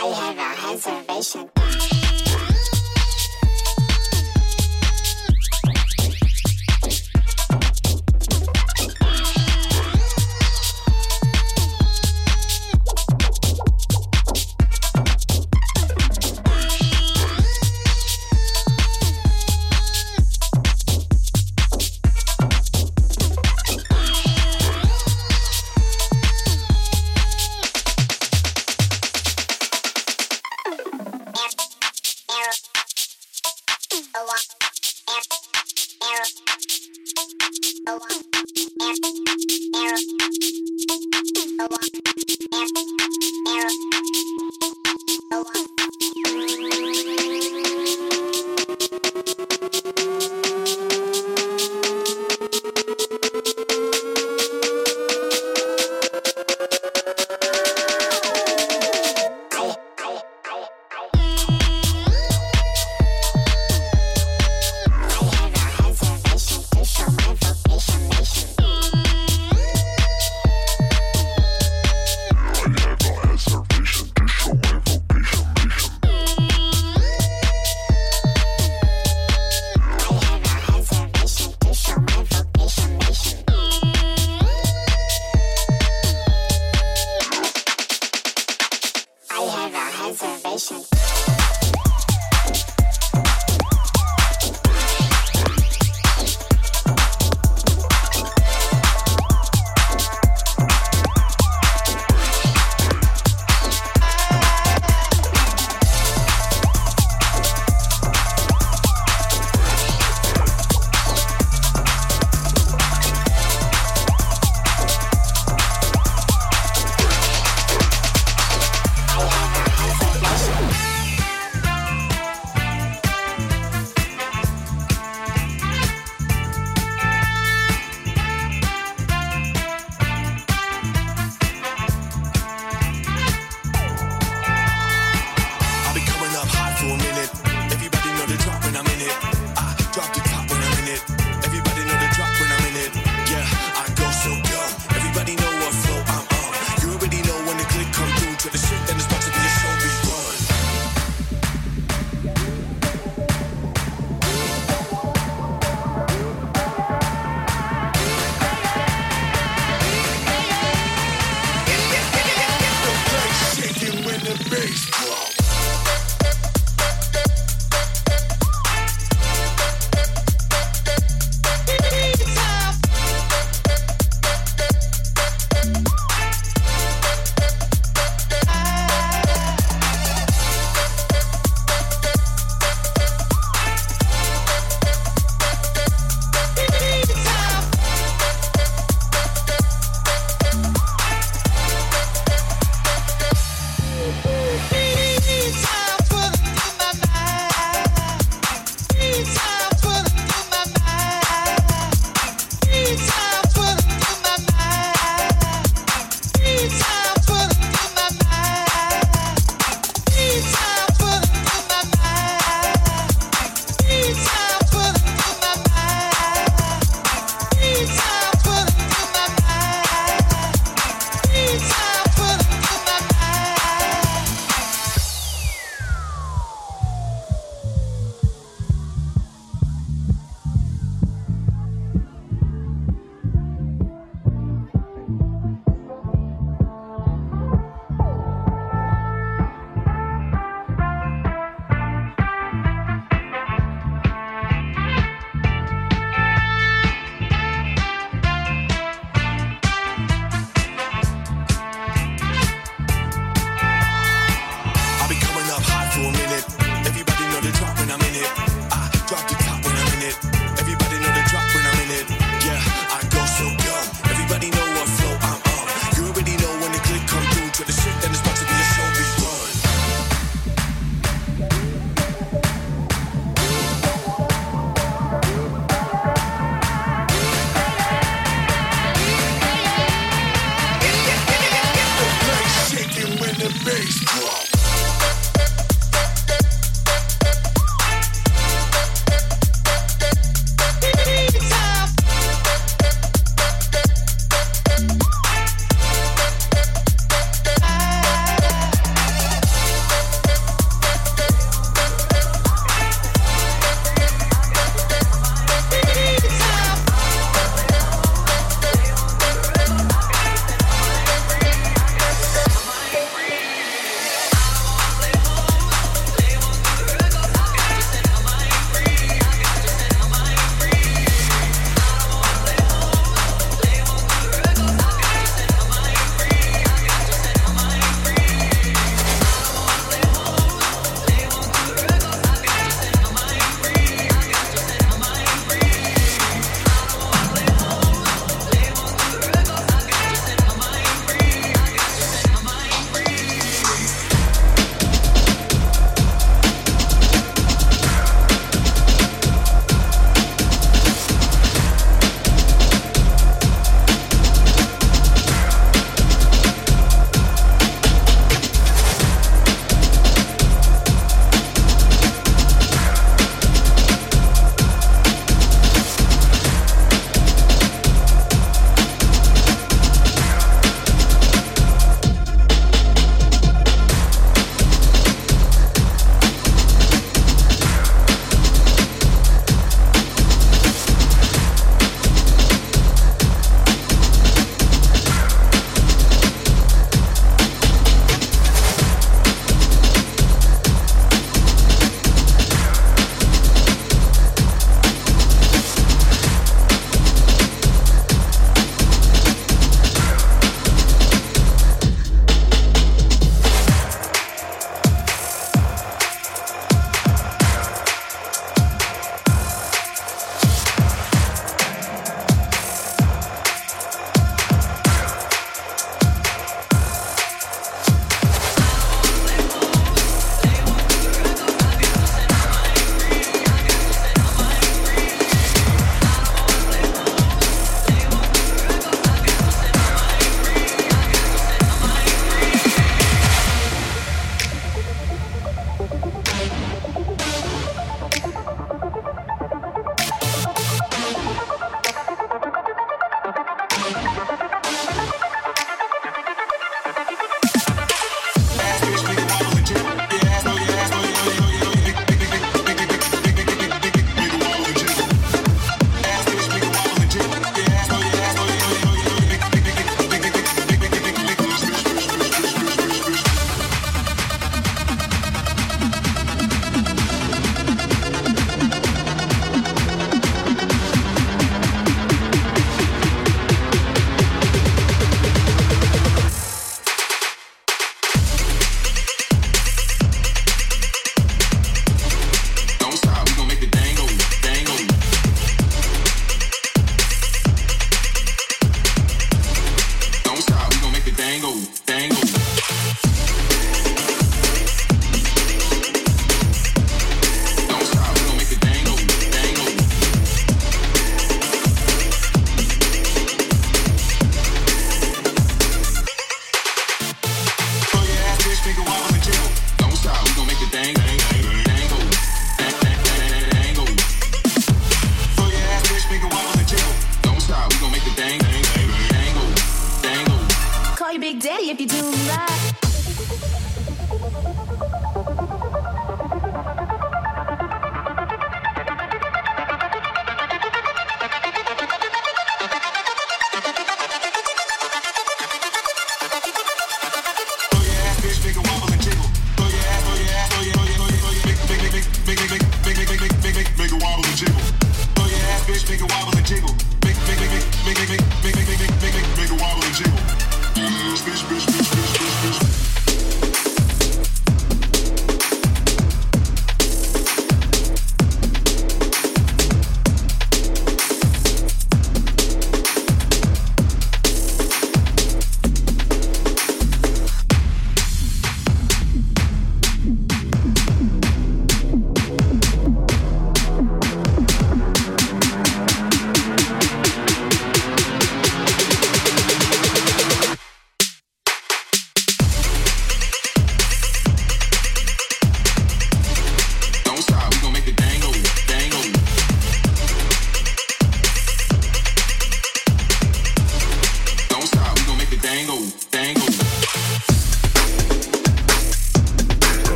Beep.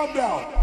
come down.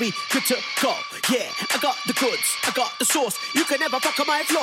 Stand up, stand up. Even if you're one man up, stand up. On your phone, so just hang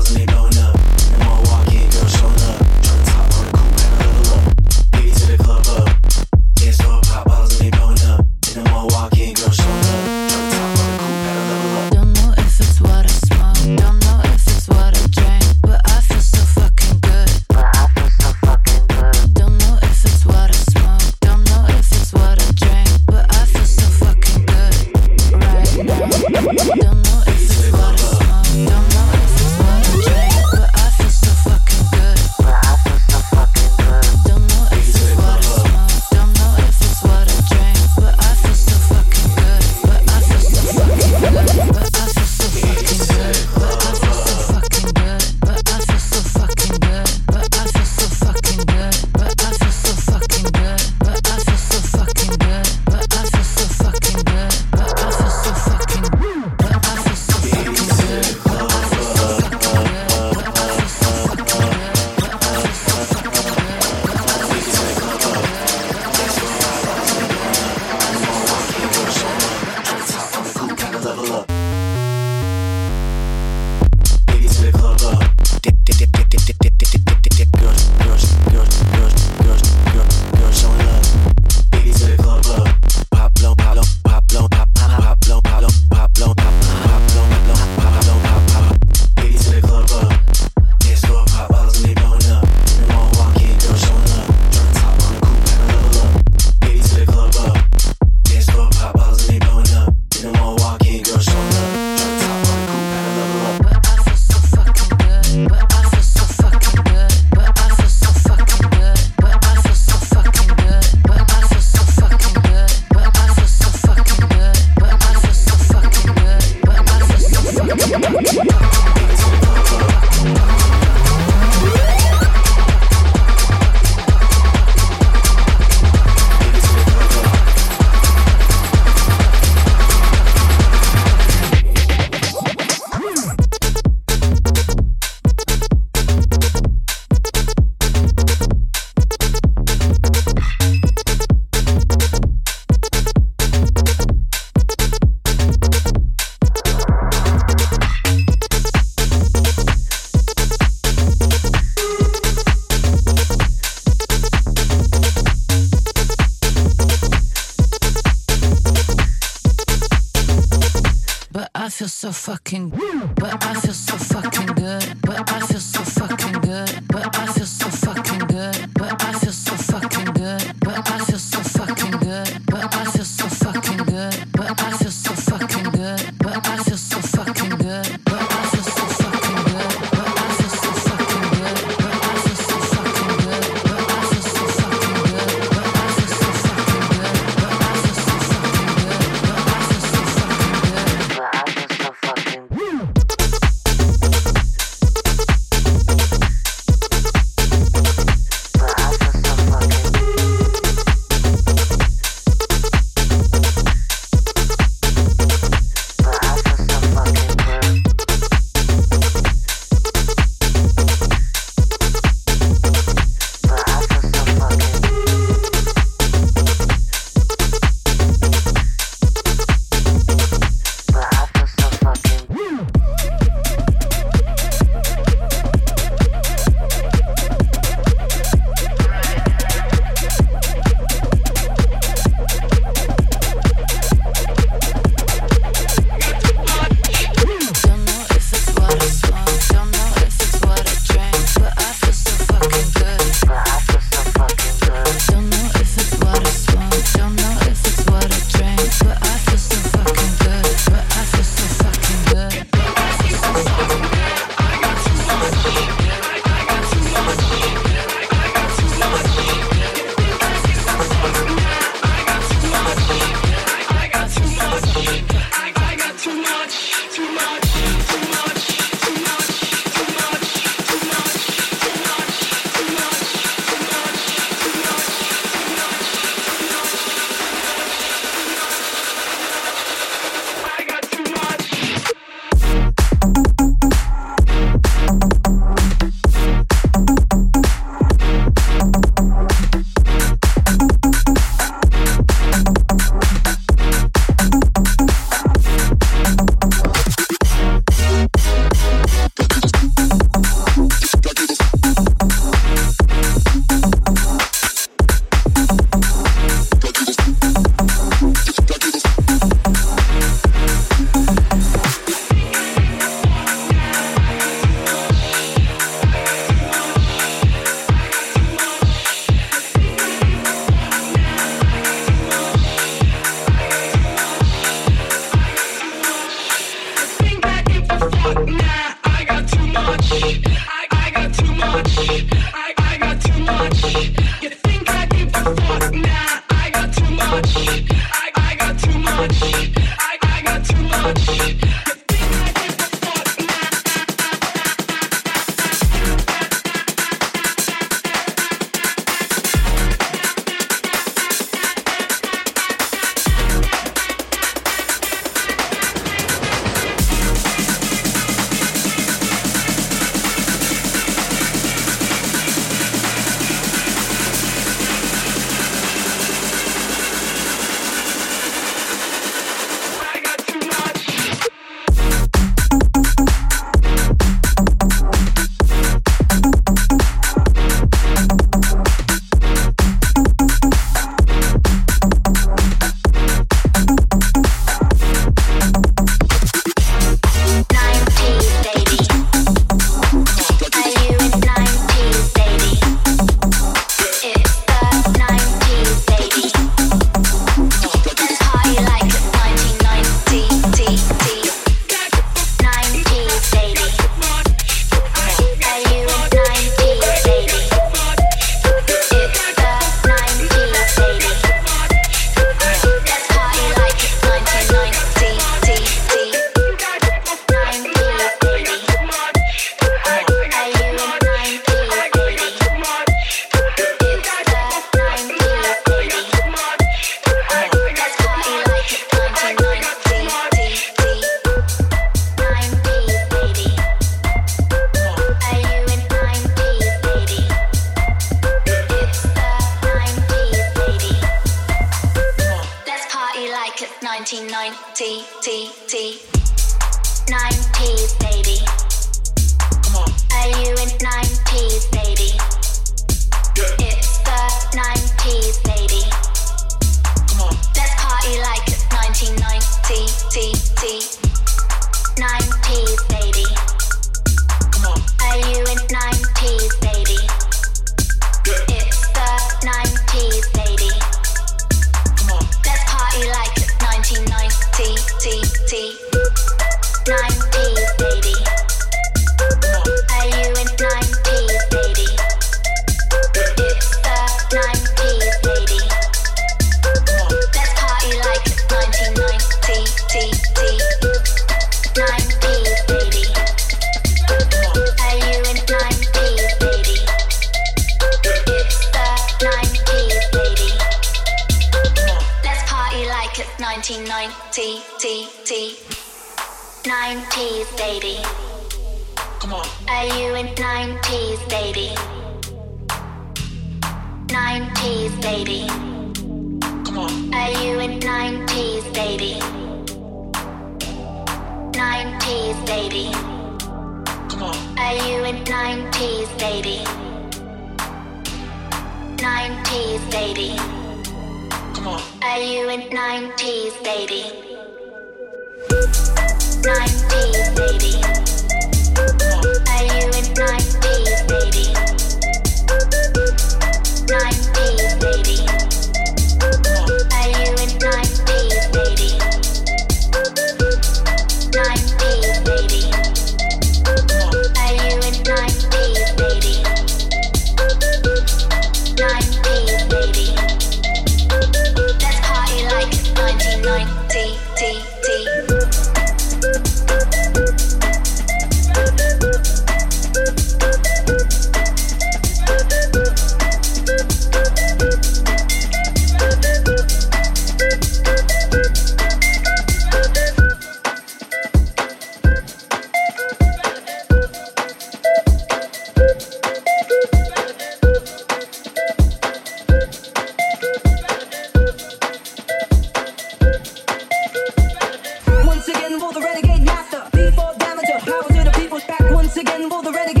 to back. Once again, will the renegade